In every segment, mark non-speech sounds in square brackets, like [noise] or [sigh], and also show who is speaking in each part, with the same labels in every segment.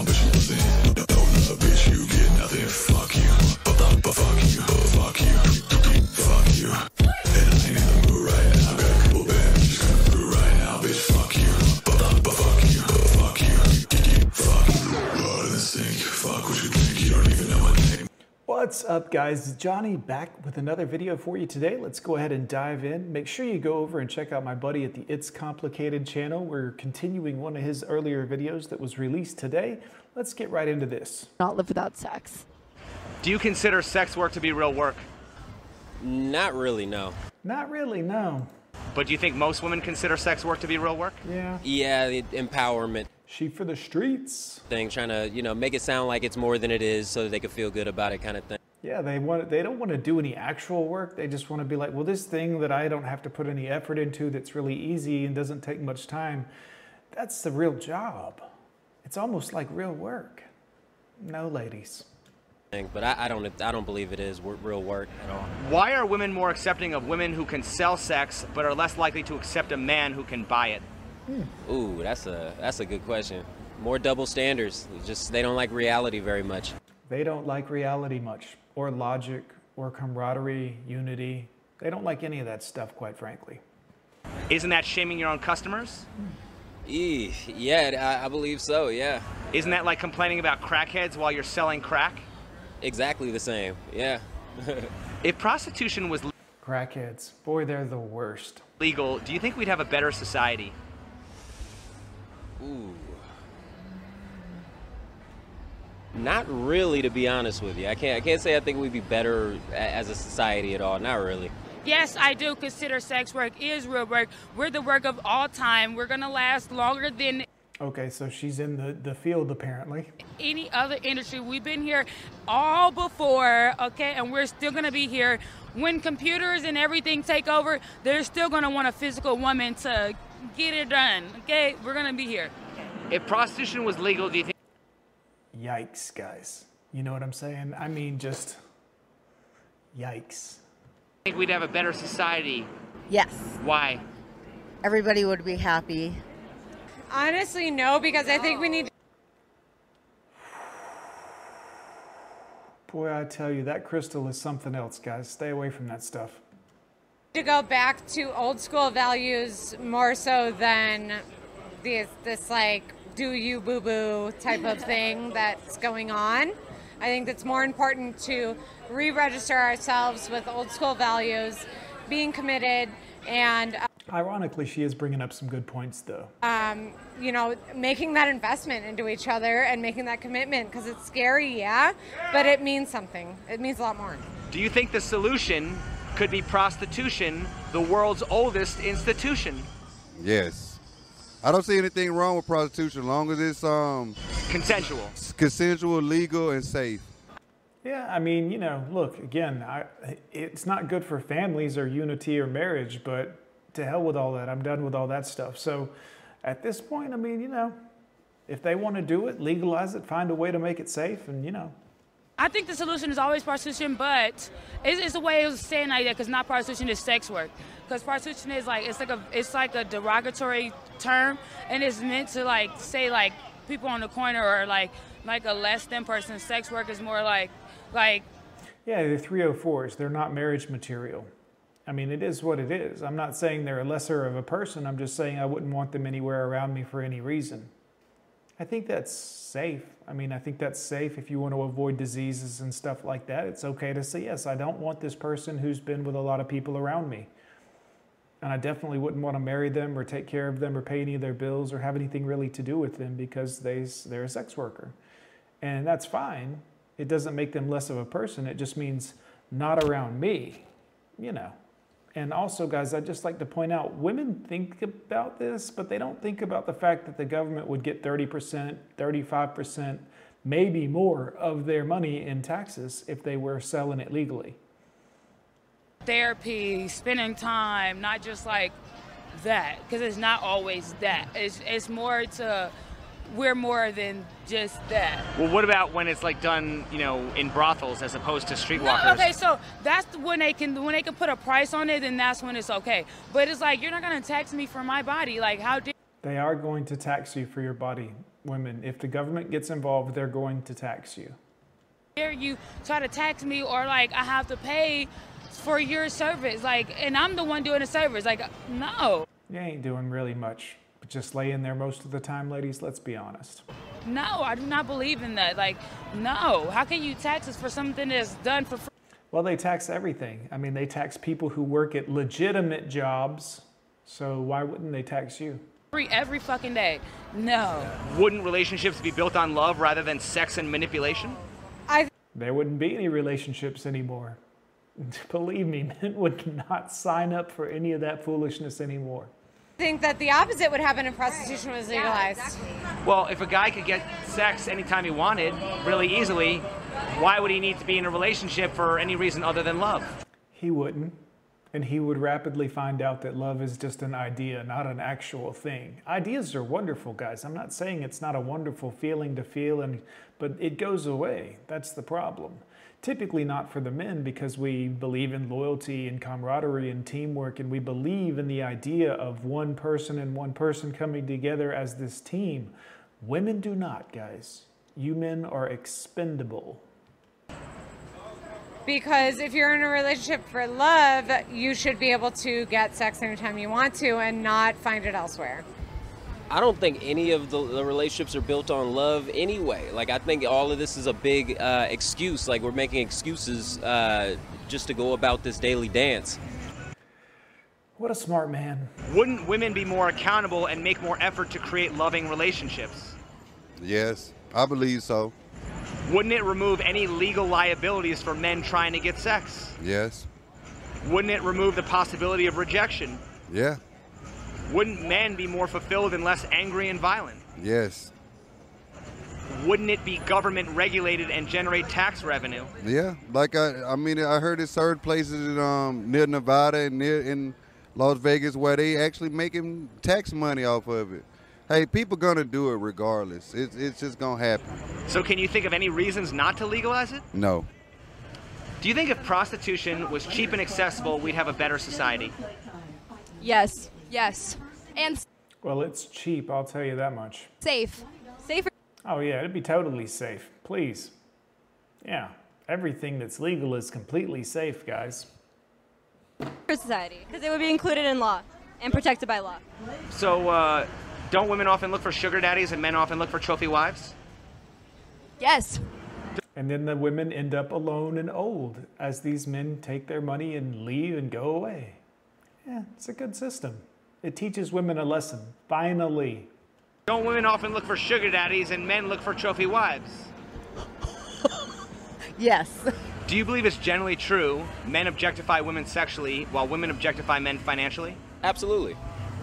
Speaker 1: accomplish nothing. What's up guys, Johnny back with another video for you today. Let's go ahead and dive in. Make sure you go over and check out my buddy at the It's Complicated channel. We're continuing one of his earlier videos that was released today. Let's get right into this.
Speaker 2: Not live without sex.
Speaker 3: Do you consider sex work to be real work?
Speaker 4: Not really, no.
Speaker 1: Not really, no.
Speaker 3: But do you think most women consider sex work to be real work?
Speaker 1: Yeah.
Speaker 4: Yeah, the empowerment
Speaker 1: She for the streets.
Speaker 4: thing, trying to, you know, make it sound like it's more than it is so that they can feel good about it kind of thing.
Speaker 1: Yeah, they want they don't want to do any actual work. They just want to be like, well, this thing that I don't have to put any effort into that's really easy and doesn't take much time, that's the real job. It's almost like real work. No, ladies.
Speaker 4: But I, I don't I don't believe it is real work at all.
Speaker 3: Why are women more accepting of women who can sell sex but are less likely to accept a man who can buy it? Hmm.
Speaker 4: Ooh, that's a that's a good question. More double standards. Just they don't like reality very much.
Speaker 1: They don't like reality much, or logic, or camaraderie, unity. They don't like any of that stuff, quite frankly.
Speaker 3: Isn't that shaming your own customers?
Speaker 4: Eeh, yeah, I, I believe so. Yeah,
Speaker 3: Isn't that like complaining about crackheads while you're selling crack?
Speaker 4: exactly the same. Yeah. [laughs]
Speaker 3: If prostitution was
Speaker 1: Crackheads, boy, they're the worst.
Speaker 3: legal, do you think we'd have a better society?
Speaker 4: Ooh. Not really, to be honest with you. I can't I can't say I think we'd be better as a society at all. Not really.
Speaker 5: Yes, I do consider sex work is real work. We're the work of all time. We're gonna last longer than
Speaker 1: Okay, so she's in the, the field apparently.
Speaker 5: any other industry. We've been here all before, okay, and we're still gonna be here. When computers and everything take over, they're still gonna want a physical woman to get it done. Okay, we're gonna be here.
Speaker 3: If prostitution was legal, do you think
Speaker 1: Yikes, guys. You know what I'm saying? I mean, just yikes.
Speaker 3: I think we'd have a better society?
Speaker 6: Yes,
Speaker 3: Why?
Speaker 6: everybody would be happy.
Speaker 7: Honestly, no, because I think we need
Speaker 1: Boy, I tell you, that crystal is something else, guys. Stay away from that stuff.
Speaker 7: to go back to old school values more so than this, this like do you boo boo type of thing that's going on. I think it's more important to re register ourselves with old school values, being committed, and
Speaker 1: Ironically, she is bringing up some good points, though.
Speaker 7: um, you know, making that investment into each other and making that commitment because it's scary, yeah, but it means something. It means a lot more.
Speaker 3: Do you think the solution could be prostitution, the world's oldest institution?
Speaker 8: Yes. I don't see anything wrong with prostitution as long as it's um
Speaker 3: Consensual.
Speaker 8: consensual, legal, and safe.
Speaker 1: Yeah, I mean, you know, look, again, I, it's not good for families or unity or marriage, but to hell with all that. I'm done with all that stuff. So at this point, I mean, you know, if they want to do it, legalize it, find a way to make it safe, and, you know,
Speaker 5: I think the solution is always prostitution, but it's, it's a way of saying like that because not prostitution is sex work. Because prostitution is like it's like a it's like a derogatory term, and it's meant to like say like people on the corner or like like a less than person. Sex work is more like like
Speaker 1: yeah, they're 304s. They're not marriage material. I mean, it is what it is. I'm not saying they're a lesser of a person. I'm just saying I wouldn't want them anywhere around me for any reason. I think that's safe. I mean, I think that's safe if you want to avoid diseases and stuff like that. It's okay to say, yes, I don't want this person who's been with a lot of people around me. And I definitely wouldn't want to marry them or take care of them or pay any of their bills or have anything really to do with them because they, they're a sex worker. And that's fine. It doesn't make them less of a person. It just means not around me, you know. And also, guys, I'd just like to point out women think about this, but they don't think about the fact that the government would get 30%, 35%, maybe more of their money in taxes if they were selling it legally.
Speaker 5: therapy, spending time, not just like that, because it's not always that. It's it's more to we're more than just that.
Speaker 3: Well, what about when it's like done, you know, in brothels as opposed to
Speaker 5: No,
Speaker 3: streetwalkers?
Speaker 5: okay, so that's when they can when they can put a price on it, then that's when it's okay. But it's like you're not gonna tax me for my body. Like how dare
Speaker 1: They are going to tax you for your body, women. If the government gets involved, they're going to tax you.
Speaker 5: Here you try to tax me or like I have to pay for your service, like, and I'm the one doing the service. Like, no,
Speaker 1: You ain't doing really much, but lay in there most of the time, ladies. Let's be honest.
Speaker 5: no, I do not believe in that. Like, no, how can you tax us for something that's done for free?
Speaker 1: Well, they tax everything. I mean, they tax people who work at legitimate jobs. So why wouldn't they tax you?
Speaker 5: free every fucking day? No.
Speaker 3: Wouldn't relationships be built on love rather than sex and manipulation?
Speaker 7: I
Speaker 1: There wouldn't be any relationships anymore. [laughs] Believe me, men would not sign up for any of that foolishness anymore.
Speaker 7: Think that the opposite would happen if prostitution was legalized.
Speaker 3: Well, if a guy could get sex anytime he wanted, really easily, why would he need to be in a relationship for any reason other than love?
Speaker 1: He wouldn't. And he would rapidly find out that love is just an idea, not an actual thing. Ideas are wonderful, guys. I'm not saying it's not a wonderful feeling to feel, and, but it goes away. That's the problem. Typically, not for the men because we believe in loyalty and camaraderie and teamwork, and we believe in the idea of one person and one person coming together as this team. Women do not, guys. You men are expendable.
Speaker 7: Because if you're in a relationship for love, you should be able to get sex anytime you want to and not find it elsewhere.
Speaker 4: I don't think any of the, the relationships are built on love anyway. Like I think all of this is a big uh, excuse. Like we're making excuses uh, just to go about this daily dance.
Speaker 1: What a smart man.
Speaker 3: Wouldn't women be more accountable and make more effort to create loving relationships?
Speaker 8: Yes, I believe so.
Speaker 3: Wouldn't it remove any legal liabilities for men trying to get sex?
Speaker 8: Yes.
Speaker 3: Wouldn't it remove the possibility of rejection?
Speaker 8: Yeah.
Speaker 3: Wouldn't men be more fulfilled and less angry and violent?
Speaker 8: Yes.
Speaker 3: Wouldn't it be government regulated and generate tax revenue?
Speaker 8: Yeah. Like I, I mean, I heard it's certain places in, um, near Nevada and near in Las Vegas where they actually making tax money off of it. Hey, people gonna do it regardless. It's it's just gonna happen.
Speaker 3: So, can you think of any reasons not to legalize it?
Speaker 8: No.
Speaker 3: Do you think if prostitution was cheap and accessible, we'd have a better society?
Speaker 2: Yes. Yes. And
Speaker 1: Well, it's cheap, I'll tell you that much.
Speaker 2: safe. Safer
Speaker 1: Oh, yeah, it'd be totally safe. Please. Yeah, everything that's legal is completely safe, guys.
Speaker 2: for society because it would be included in law and protected by law.
Speaker 3: So, uh, don't women often look for sugar daddies and men often look for trophy wives?
Speaker 2: Yes.
Speaker 1: And then the women end up alone and old as these men take their money and leave and go away. Yeah, it's a good system. It teaches women a lesson, finally.
Speaker 3: Don't women often look for sugar daddies and men look for trophy wives? [laughs]
Speaker 6: Yes.
Speaker 3: Do you believe it's generally true men objectify women sexually while women objectify men financially?
Speaker 4: Absolutely.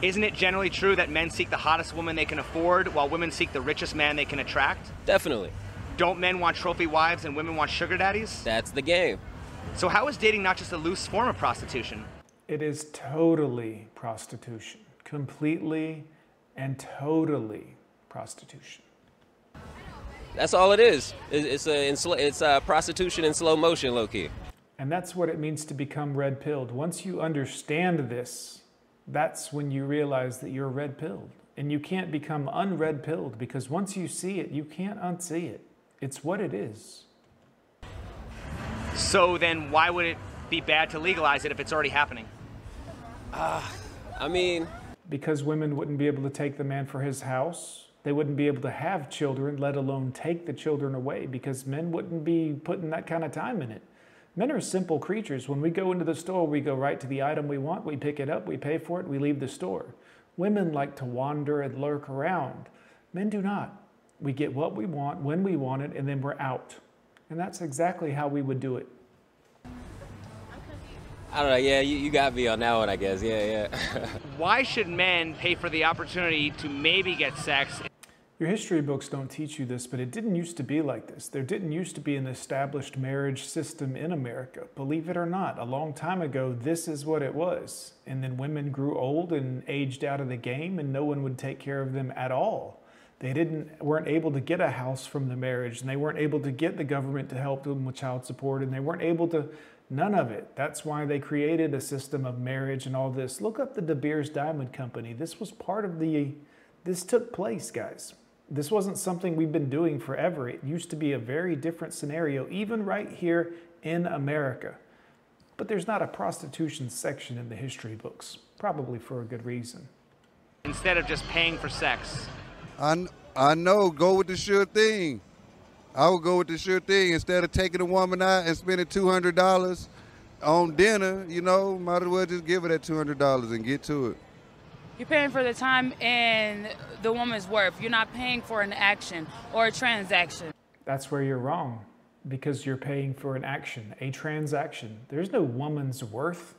Speaker 3: Isn't it generally true that men seek the hottest woman they can afford while women seek the richest man they can attract?
Speaker 4: Definitely.
Speaker 3: Don't men want trophy wives and women want sugar daddies?
Speaker 4: That's the game.
Speaker 3: So, how is dating not just a loose form of prostitution?
Speaker 1: It is totally prostitution, completely and totally prostitution.
Speaker 4: That's all it is. It's a it's a prostitution in slow motion, low key.
Speaker 1: And that's what it means to become red pilled. Once you understand this, that's when you realize that you're red pilled. And you can't become unred pilled because once you see it, you can't unsee it. It's what it is.
Speaker 3: So, then why would it be bad to legalize it if it's already happening?
Speaker 4: Ah, I mean,
Speaker 1: Because women wouldn't be able to take the man for his house. They wouldn't be able to have children, let alone take the children away, because men wouldn't be putting that kind of time in it. Men are simple creatures. When we go into the store, we go right to the item we want, we pick it up, we pay for it, we leave the store. Women like to wander and lurk around. Men do not. We get what we want when we want it, and then we're out. And that's exactly how we would do it.
Speaker 4: I don't know. Yeah, you, you got me on that one, I guess. Yeah, yeah. [laughs]
Speaker 3: Why should men pay for the opportunity to maybe get sex
Speaker 1: Your history books don't teach you this, but it didn't used to be like this. There didn't used to be an established marriage system in America. Believe it or not, a long time ago, this is what it was. And then women grew old and aged out of the game, and no one would take care of them at all. They didn't weren't able to get a house from the marriage, and they weren't able to get the government to help them with child support, and they weren't able to none of it. That's why they created a system of marriage and all this. Look up the De Beers Diamond Company. This was part of the This took place, guys. This wasn't something we've been doing forever. It used to be a very different scenario, even right here in America. But there's not a prostitution section in the history books, probably for a good reason.
Speaker 3: Instead of just paying for sex.
Speaker 8: I, I know, go with the sure thing. I would go with the sure thing instead of taking a woman out and spending two hundred dollars on dinner. You know, might as well just give her that two hundred dollars and get to it.
Speaker 5: You're paying for the time and the woman's worth. You're not paying for an action or a transaction.
Speaker 1: That's where you're wrong because you're paying for an action, a transaction. There's no woman's worth,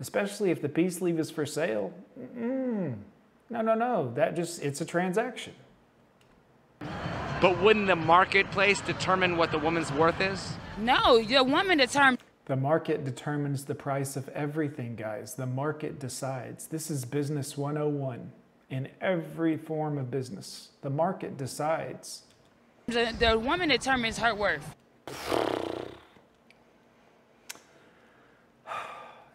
Speaker 1: especially if the peace leave is for sale. Mm-mm. No, no, no. That just, it's a transaction.
Speaker 3: But wouldn't the marketplace determine what the woman's worth is?
Speaker 5: No, the woman determines.
Speaker 1: The market determines the price of everything, guys. The market decides. This is business 101 in every form of business. The market decides.
Speaker 5: The, the woman determines her worth. [sighs]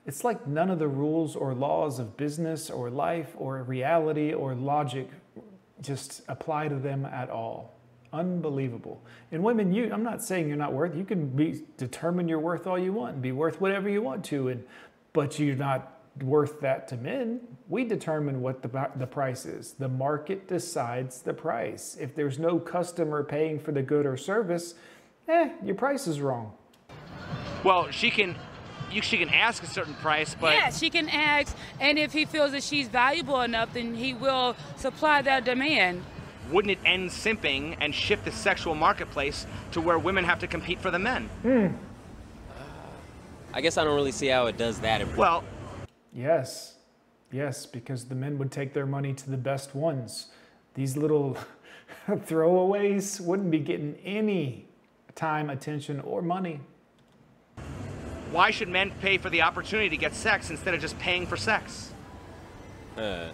Speaker 1: It's like none of the rules or laws of business or life or reality or logic just apply to them at all. Unbelievable. And women, you I'm not saying you're not worth. You can be determine your worth all you want and be worth whatever you want to, and but you're not worth that to men. We determine what the, the price is. The market decides the price. If there's no customer paying for the good or service, eh, your price is wrong.
Speaker 3: Well, she can you, she can ask a certain price, but
Speaker 5: yeah, she can ask, and if he feels that she's valuable enough, then he will supply that demand.
Speaker 3: Wouldn't it end simping and shift the sexual marketplace to where women have to compete for the men?
Speaker 1: Mm.
Speaker 4: I guess I don't really see how it does that.
Speaker 3: Well,
Speaker 1: yes, yes, because the men would take their money to the best ones. These little [laughs] throwaways wouldn't be getting any time, attention, or money.
Speaker 3: Why should men pay for the opportunity to get sex instead of just paying for sex?
Speaker 4: Uh,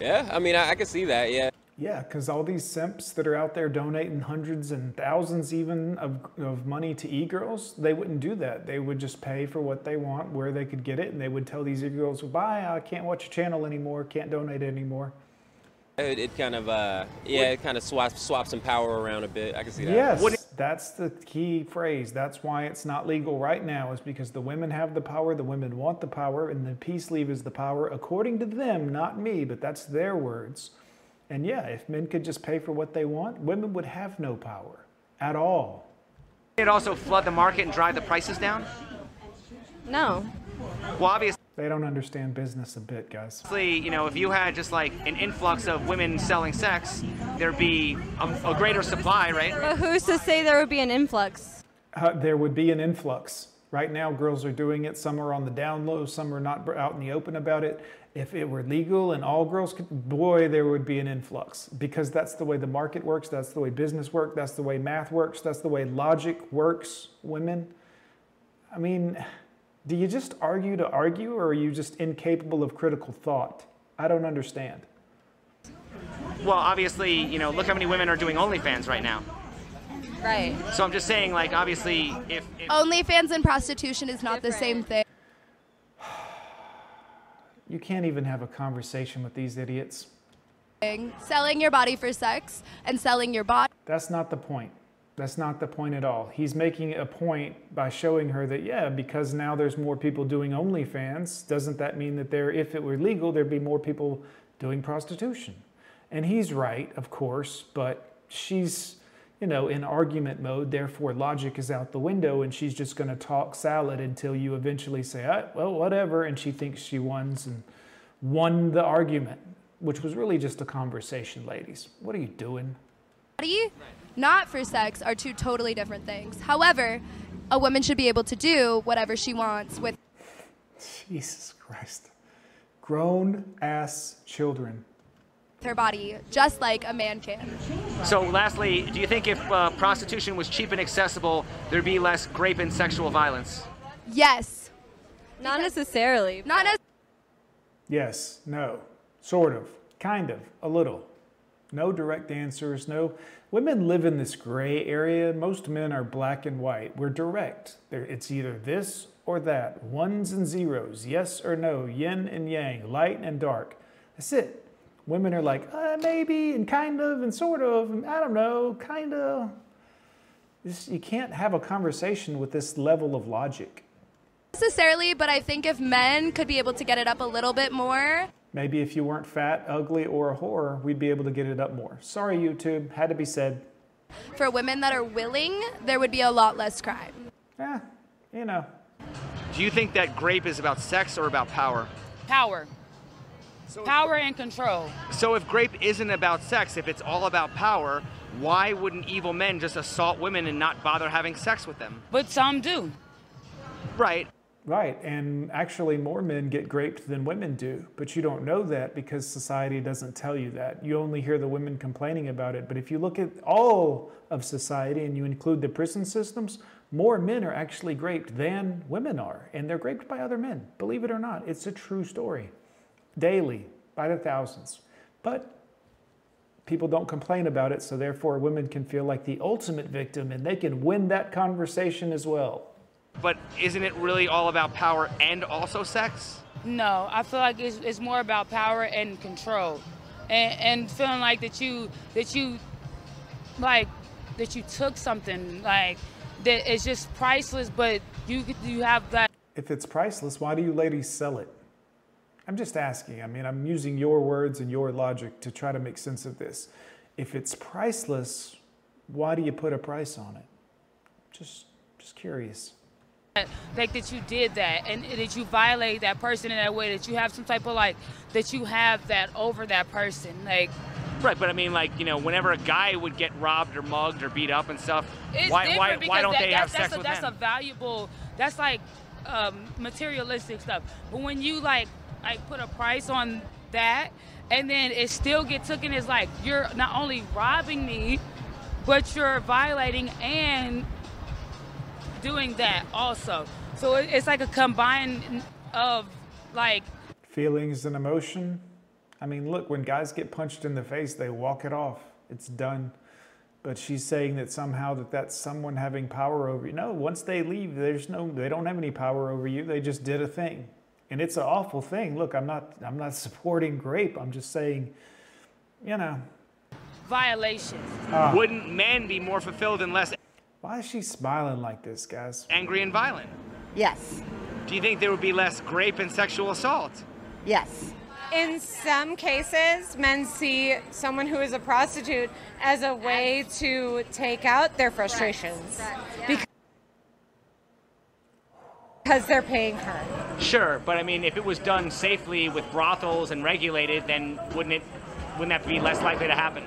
Speaker 4: yeah, I mean, I, I can see that, yeah.
Speaker 1: Yeah, because all these simps that are out there donating hundreds and thousands even of, of money to e-girls, they wouldn't do that. They would just pay for what they want, where they could get it, and they would tell these e-girls, bye, I can't watch your channel anymore, can't donate anymore.
Speaker 4: It, it kind of, uh, yeah, it kind of swaps, swaps some power around a bit. I can see that.
Speaker 1: Yes, that's the key phrase. That's why it's not legal right now, is because the women have the power, the women want the power, and the peace leave is the power, according to them, not me, but that's their words. And yeah, if men could just pay for what they want, women would have no power at all.
Speaker 3: It also flood the market and drive the prices down?
Speaker 2: No.
Speaker 3: Well, obviously.
Speaker 1: They don't understand business a bit, guys.
Speaker 3: You know, if you had just like an influx of women selling sex, there'd be a, a greater supply, right?
Speaker 2: But who's to say there would be an influx?
Speaker 1: Uh, there would be an influx. Right now, girls are doing it. Some are on the down low, some are not out in the open about it. If it were legal and all girls could, boy, there would be an influx because that's the way the market works, that's the way business works, that's the way math works, that's the way logic works, women. I mean, do you just argue to argue or are you just incapable of critical thought? I don't understand.
Speaker 3: Well, obviously, you know, look how many women are doing OnlyFans right now.
Speaker 2: Right.
Speaker 3: So I'm just saying, like, obviously, if, if
Speaker 9: OnlyFans and prostitution is not the same thing.
Speaker 1: You can't even have a conversation with these idiots.
Speaker 9: Selling your body for sex and selling your body.
Speaker 1: That's not the point. That's not the point at all. He's making a point by showing her that, yeah, because now there's more people doing OnlyFans, doesn't that mean that there, if it were legal, there'd be more people doing prostitution? And he's right, of course, but she's, you know, in argument mode, therefore logic is out the window, and she's just going to talk salad until you eventually say, ah, well, whatever, and she thinks she won and won the argument, which was really just a conversation, ladies. What are you doing?
Speaker 9: Body, not for sex, are two totally different things. However, a woman should be able to do whatever she wants with.
Speaker 1: Jesus Christ. Grown ass children.
Speaker 9: Her body, just like a man can.
Speaker 3: So, lastly, do you think if uh, prostitution was cheap and accessible, there'd be less rape and sexual violence?
Speaker 9: Yes.
Speaker 2: Not necessarily.
Speaker 9: Not as.
Speaker 1: Yes, no, sort of, kind of, a little. No direct answers, no. Women live in this gray area. Most men are black and white. We're direct. It's either this or that, ones and zeros, yes or no, yin and yang, light and dark. That's it. Women are like, uh, maybe, and kind of, and sort of, and I don't know, kind of. You can't have a conversation with this level of logic.
Speaker 9: Necessarily, but I think if men could be able to get it up a little bit more.
Speaker 1: Maybe if you weren't fat, ugly, or a whore, we'd be able to get it up more. Sorry, YouTube, had to be said.
Speaker 9: For women that are willing, there would be a lot less crime.
Speaker 1: Yeah, you know.
Speaker 3: Do you think that grape is about sex or about power?
Speaker 5: Power. Power and control.
Speaker 3: So if grape isn't about sex, if it's all about power, why wouldn't evil men just assault women and not bother having sex with them?
Speaker 5: But some do.
Speaker 3: Right.
Speaker 1: Right, and actually, more men get graped than women do, but you don't know that because society doesn't tell you that. You only hear the women complaining about it. But if you look at all of society and you include the prison systems, more men are actually graped than women are, and they're graped by other men. Believe it or not, it's a true story. Daily, by the thousands. But people don't complain about it, so therefore women can feel like the ultimate victim and they can win that conversation as well.
Speaker 3: But isn't it really all about power and also sex?
Speaker 5: No, I feel like it's, it's more about power and control, and, and feeling like that you that you like that you took something like that it's just priceless, but you you have that.
Speaker 1: If it's priceless, why do you ladies sell it? I'm just asking. I mean, I'm using your words and your logic to try to make sense of this. If it's priceless, why do you put a price on it? Just just curious
Speaker 5: like that you did that and that you violate that person in that way that you have some type of like that you have that over that person like
Speaker 3: right but i mean like you know whenever a guy would get robbed or mugged or beat up and stuff
Speaker 5: it's
Speaker 3: why why, why don't
Speaker 5: that,
Speaker 3: they have sex
Speaker 5: a,
Speaker 3: with
Speaker 5: that's
Speaker 3: them?
Speaker 5: a valuable that's like um, materialistic stuff but when you like like put a price on that and then it still get taken as like you're not only robbing me but you're violating and doing that also. So it's like a combine of like
Speaker 1: feelings and emotion. I mean, look, when guys get punched in the face, they walk it off. It's done. But she's saying that somehow that that's someone having power over you. No, once they leave, there's no they don't have any power over you. They just did a thing. And it's an awful thing. Look, I'm not I'm not supporting grape. I'm just saying, you know,
Speaker 5: violations.
Speaker 3: Uh, Wouldn't men be more fulfilled and less
Speaker 1: why is she smiling like this, guys?
Speaker 3: Angry and violent.
Speaker 6: Yes.
Speaker 3: Do you think there would be less grape and sexual assault?
Speaker 6: Yes.
Speaker 7: In some cases, men see someone who is a prostitute as a way to take out their frustrations. Because because they're paying her.
Speaker 3: Sure, but I mean, if it was done safely with brothels and regulated, then wouldn't it? Wouldn't that be less likely to happen?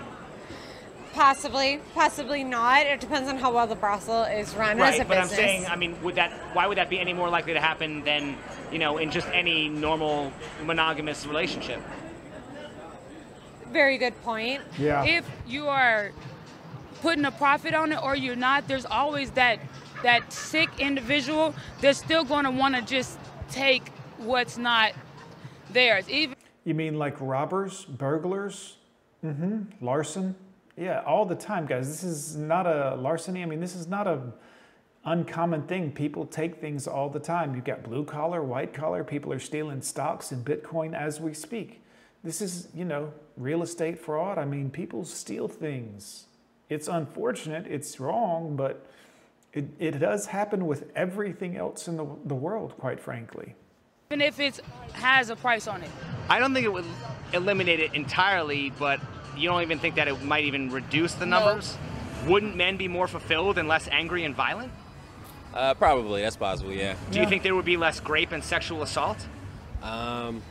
Speaker 7: Possibly, possibly not. It depends on how well the brothel is run
Speaker 3: right,
Speaker 7: as a
Speaker 3: but
Speaker 7: business.
Speaker 3: I'm saying, I mean, would that? Why would that be any more likely to happen than you know in just any normal monogamous relationship?
Speaker 7: Very good point.
Speaker 1: Yeah.
Speaker 5: If you are putting a profit on it or you're not, there's always that that sick individual they're still going to want to just take what's not theirs. Even
Speaker 1: you mean like robbers, burglars, mm-hmm? Yeah, all the time, guys. This is not a larceny. I mean, this is not a uncommon thing. People take things all the time. You've got blue collar, white collar. People are stealing stocks and Bitcoin as we speak. This is, you know, real estate fraud. I mean, people steal things. It's unfortunate. It's wrong, but it, it does happen with everything else in the, the world, quite frankly.
Speaker 5: Even if it has a price on it.
Speaker 3: I don't think it would eliminate it entirely, but you don't even think that it might even reduce the numbers? No. Wouldn't men be more fulfilled and less angry and violent?
Speaker 4: Uh, probably, that's possible. Yeah.
Speaker 3: Do yeah. you think there would be less grape and sexual assault?
Speaker 4: Um,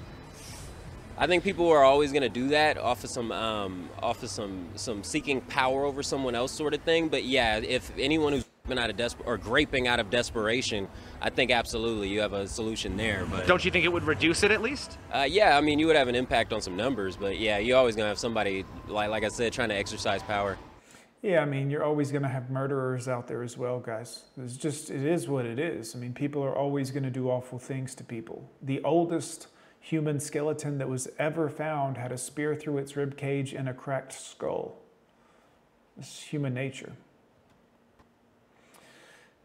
Speaker 4: I think people are always going to do that off of some um, off of some some seeking power over someone else sort of thing. But yeah, if anyone who's been out of desper- or graping out of desperation, I think absolutely you have a solution there. But
Speaker 3: don't you think it would reduce it at least?
Speaker 4: Uh, yeah, I mean you would have an impact on some numbers, but yeah, you're always gonna have somebody like like I said trying to exercise power.
Speaker 1: Yeah, I mean you're always gonna have murderers out there as well, guys. It's just it is what it is. I mean people are always gonna do awful things to people. The oldest human skeleton that was ever found had a spear through its rib cage and a cracked skull. It's human nature.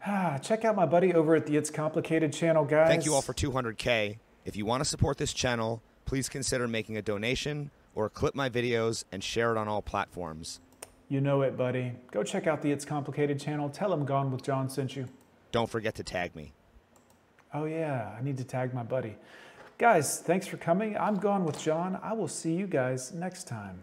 Speaker 1: Ah, [sighs] check out my buddy over at the It's Complicated channel, guys.
Speaker 10: Thank you all for 200K. If you want to support this channel, please consider making a donation
Speaker 3: or clip my videos and share it on all platforms.
Speaker 1: You know it, buddy. Go check out the It's Complicated channel. Tell them Gone with John sent you.
Speaker 3: Don't forget to tag me.
Speaker 1: Oh, yeah, I need to tag my buddy. Guys, thanks for coming. I'm Gone with John. I will see you guys next time.